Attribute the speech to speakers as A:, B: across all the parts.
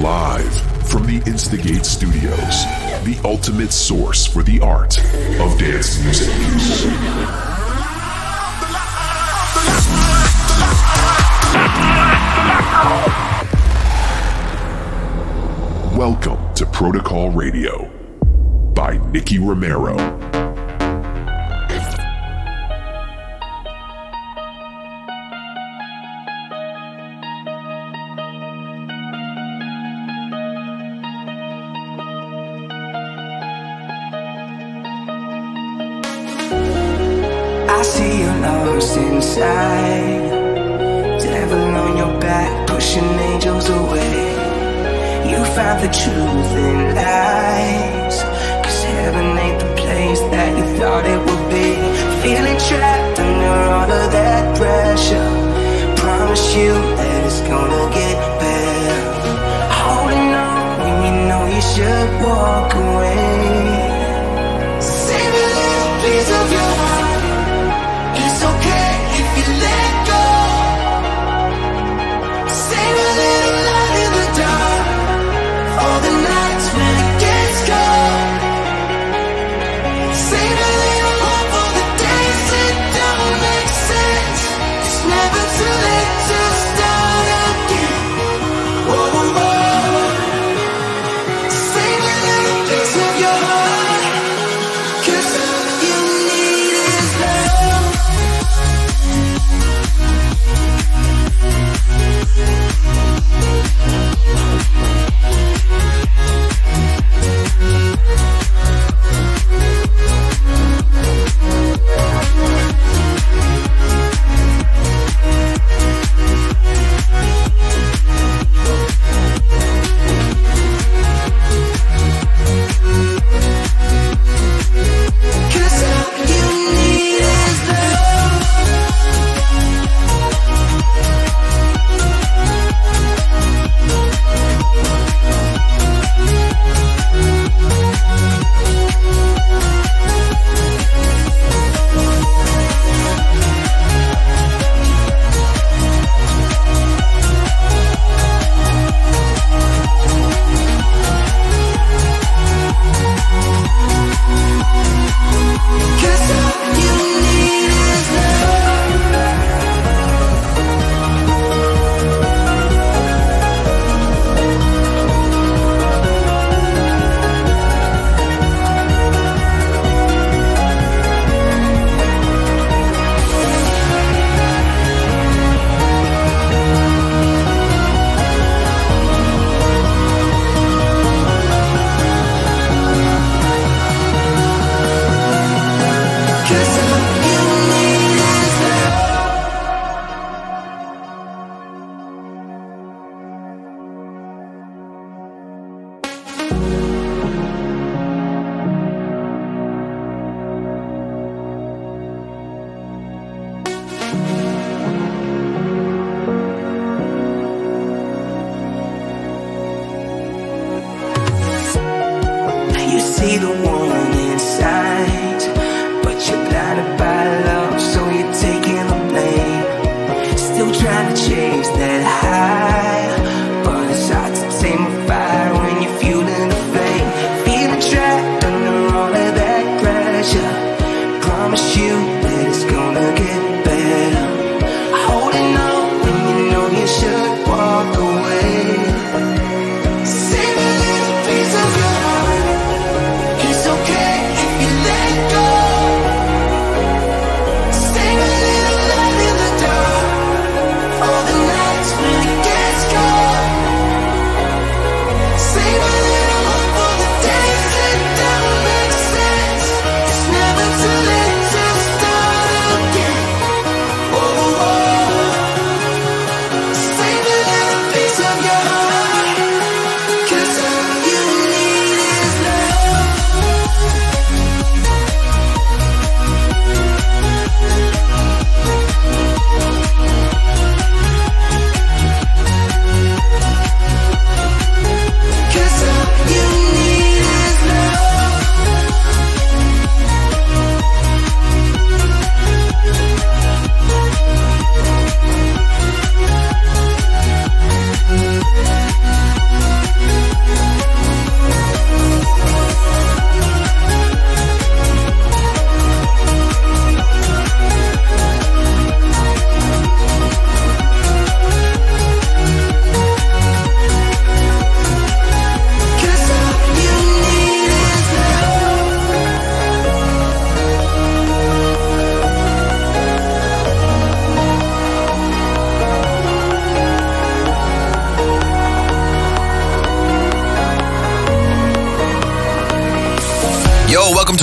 A: Live from the Instigate Studios, the ultimate source for the art of dance music. Welcome to Protocol Radio by Nicky Romero.
B: see the one.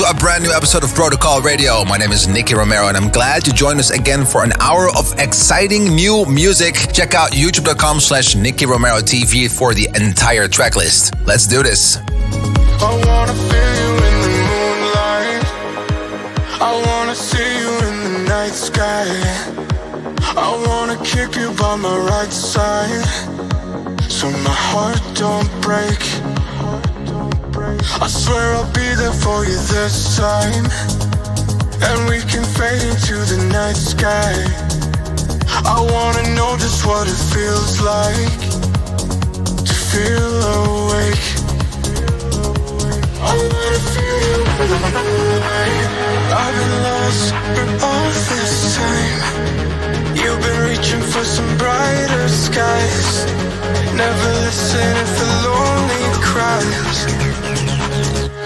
B: a
C: brand new episode of Protocol Radio. My name is Nicky Romero, and I'm glad you joined us again for an hour of exciting new music. Check out youtube.com slash Nicky Romero TV for the entire track list. Let's do this.
D: I wanna kick you by my right side So my heart don't break I swear I'll be there for you this time. And we can fade into the night sky. I wanna know just what it feels like to feel awake. I wanna feel you I've been lost for all this time. You've been reaching for some brighter skies. Never listen for lonely cries.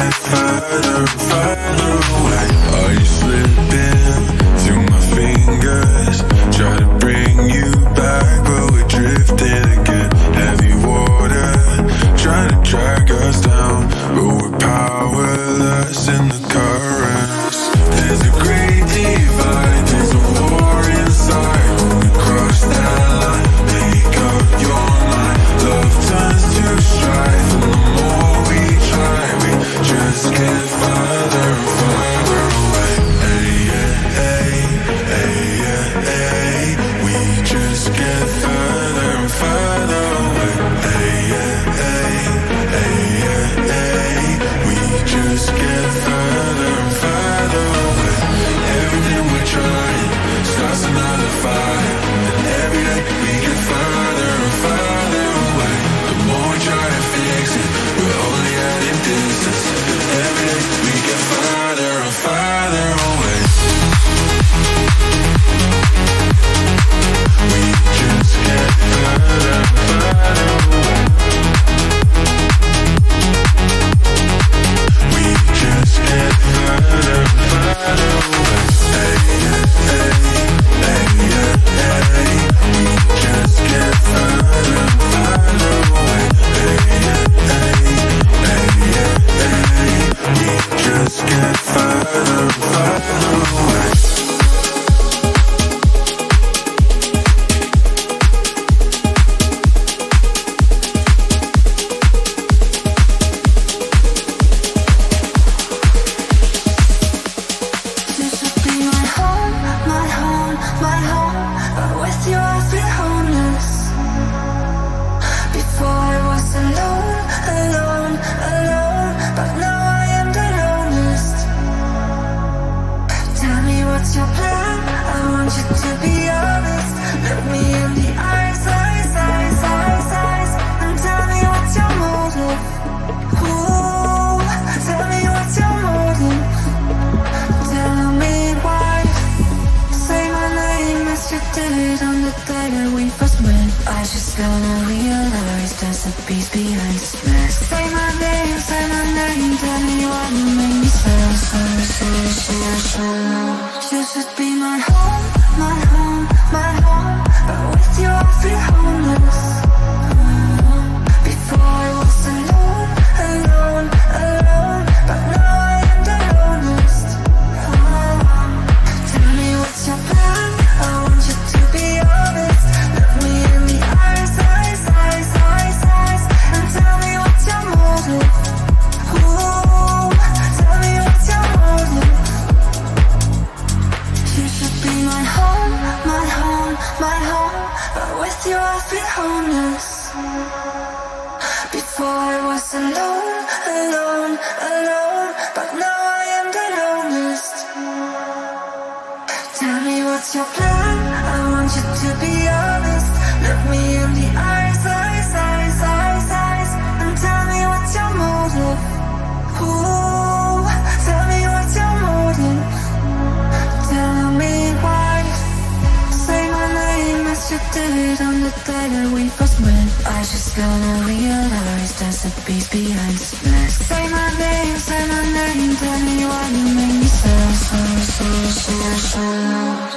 D: harder disappeared on the day that we first met I just gotta realize there's a beast behind this mask Say my name, say my name, tell me why you make me so, so, so, so, so.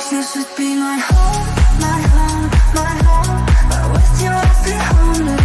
D: You should be my home, my home, my home. But with you I feel
A: homeless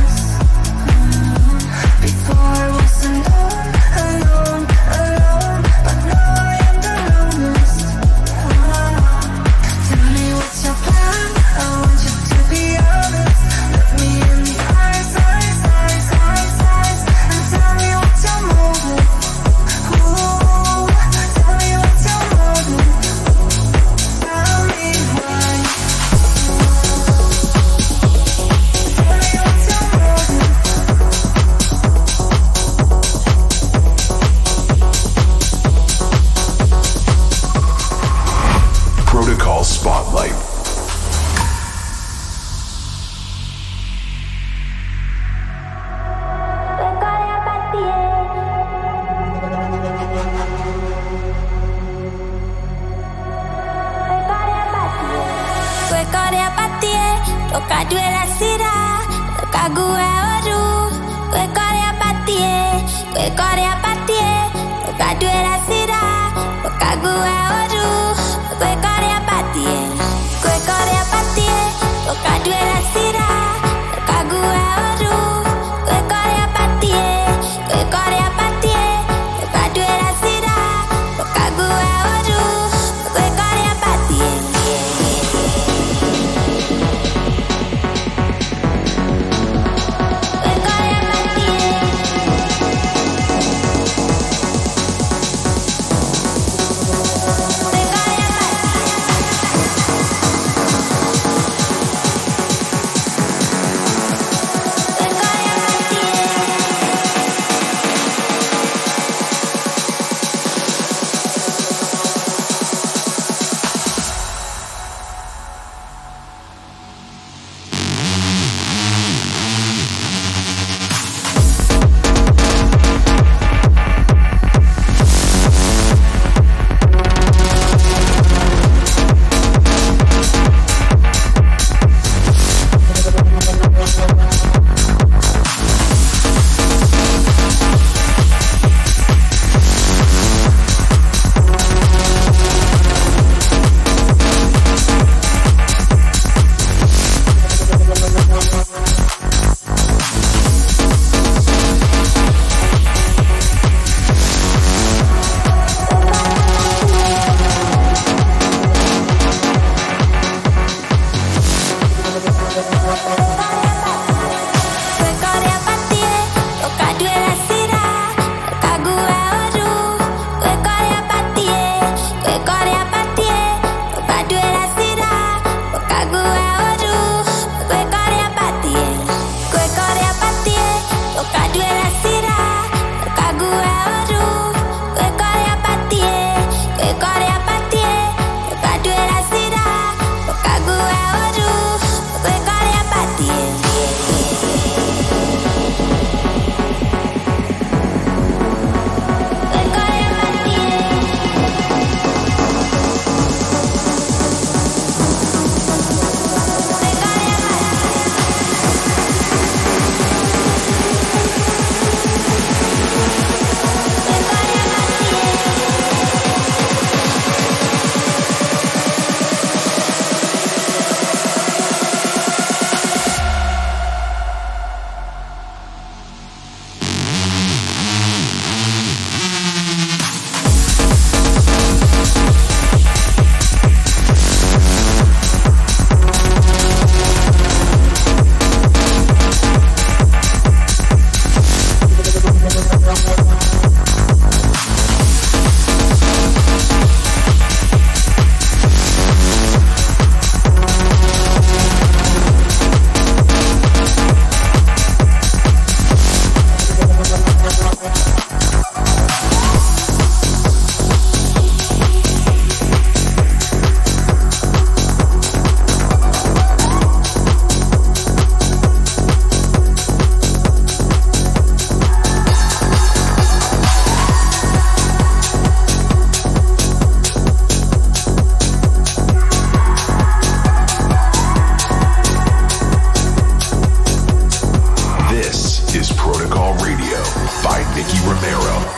A: Nicky Romero.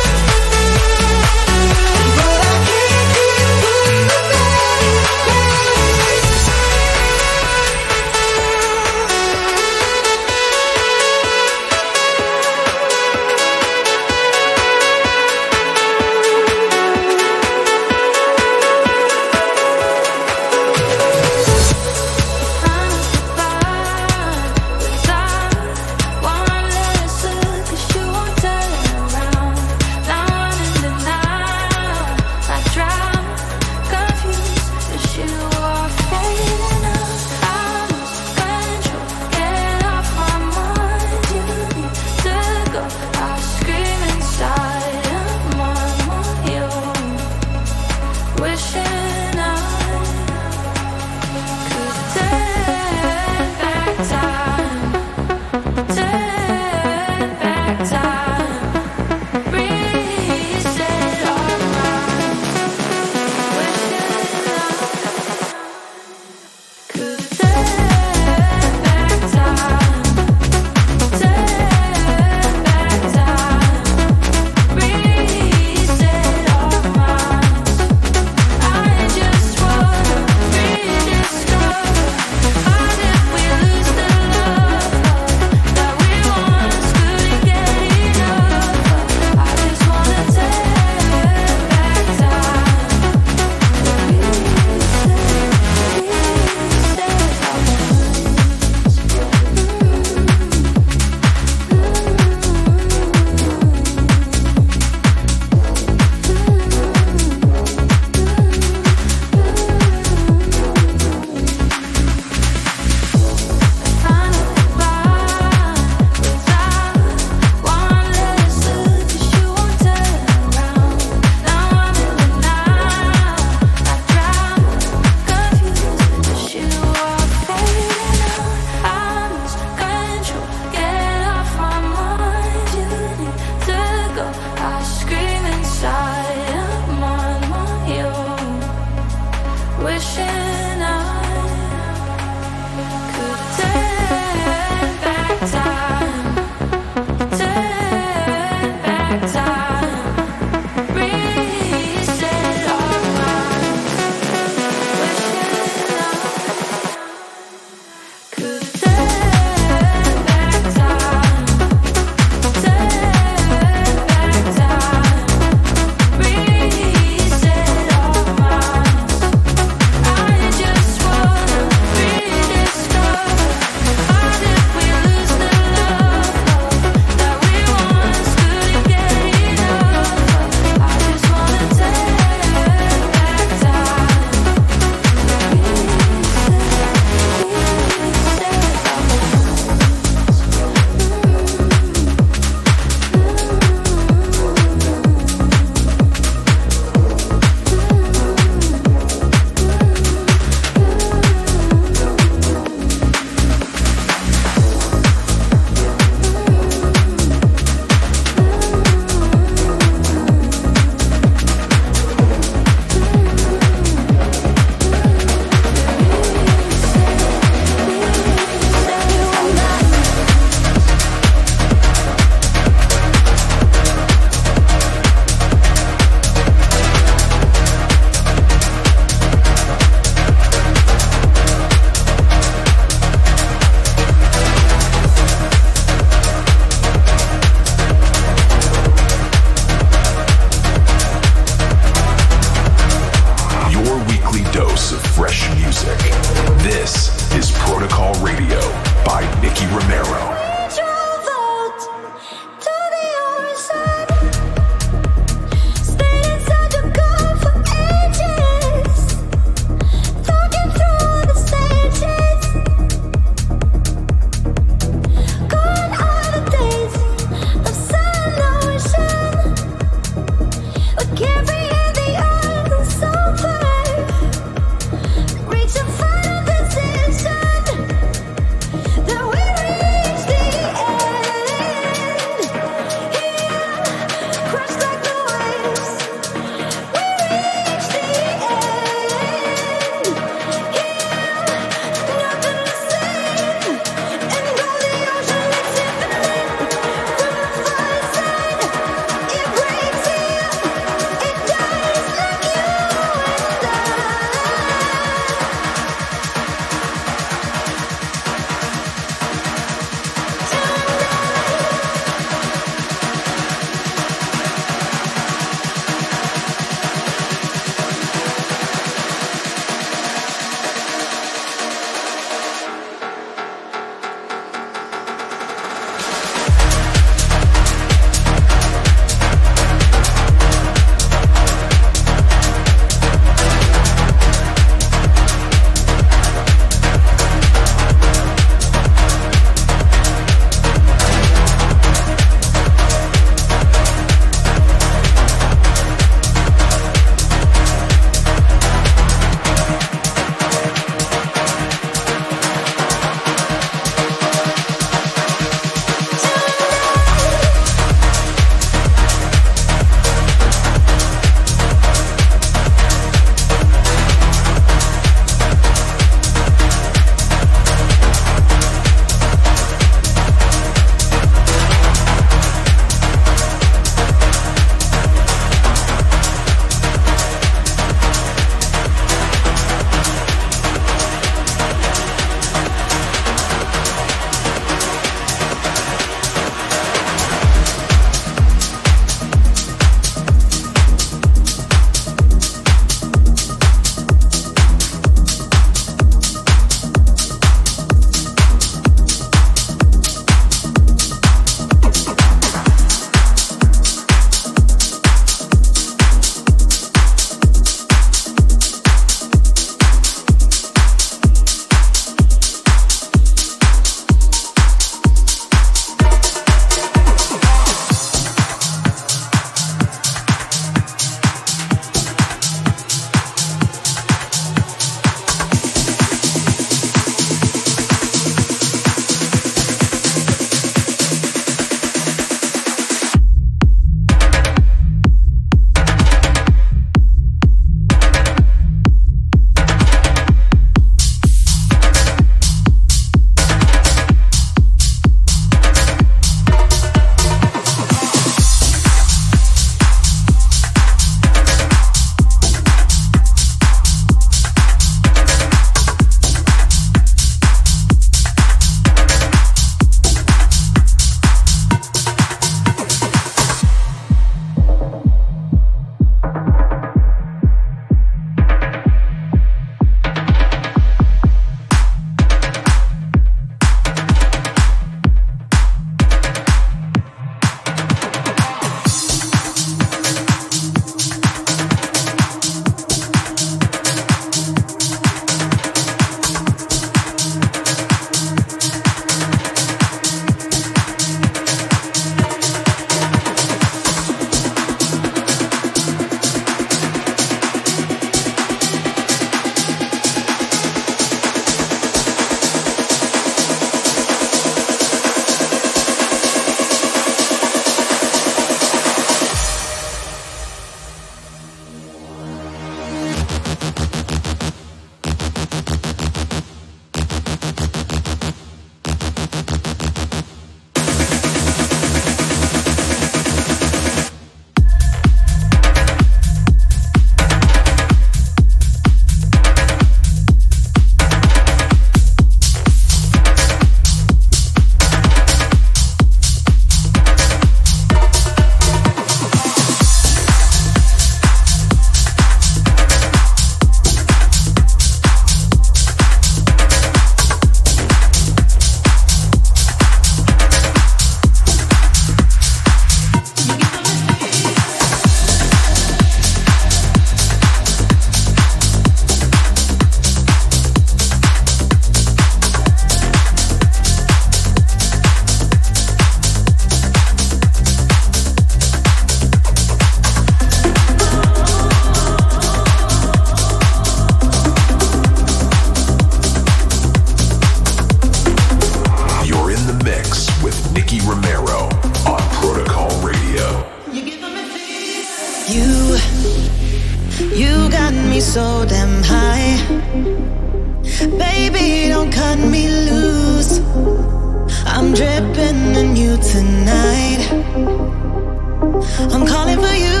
B: I'm
E: calling for you,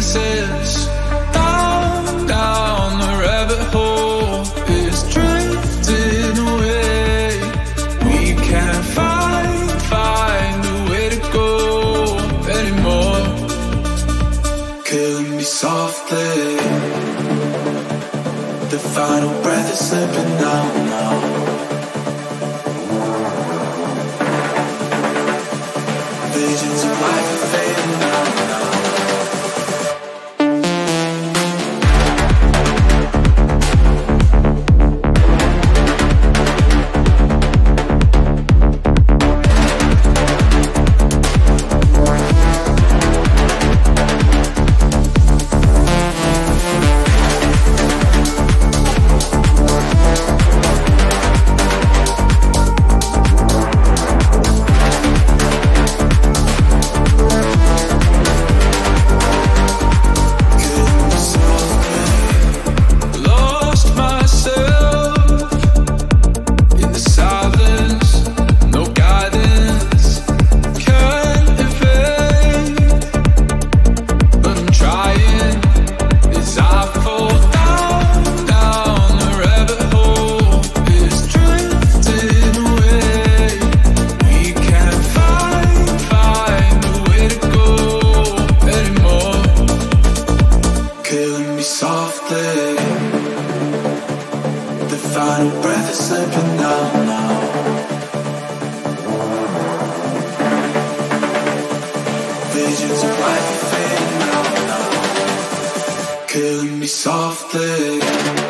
D: making Visions out. Killing me softly.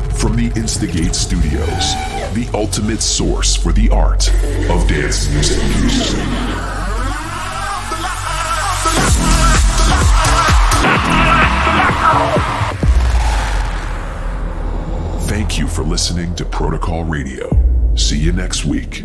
A: from the Instigate Studios the ultimate source for the art of dance music. Thank you for listening to Protocol Radio. See you next week.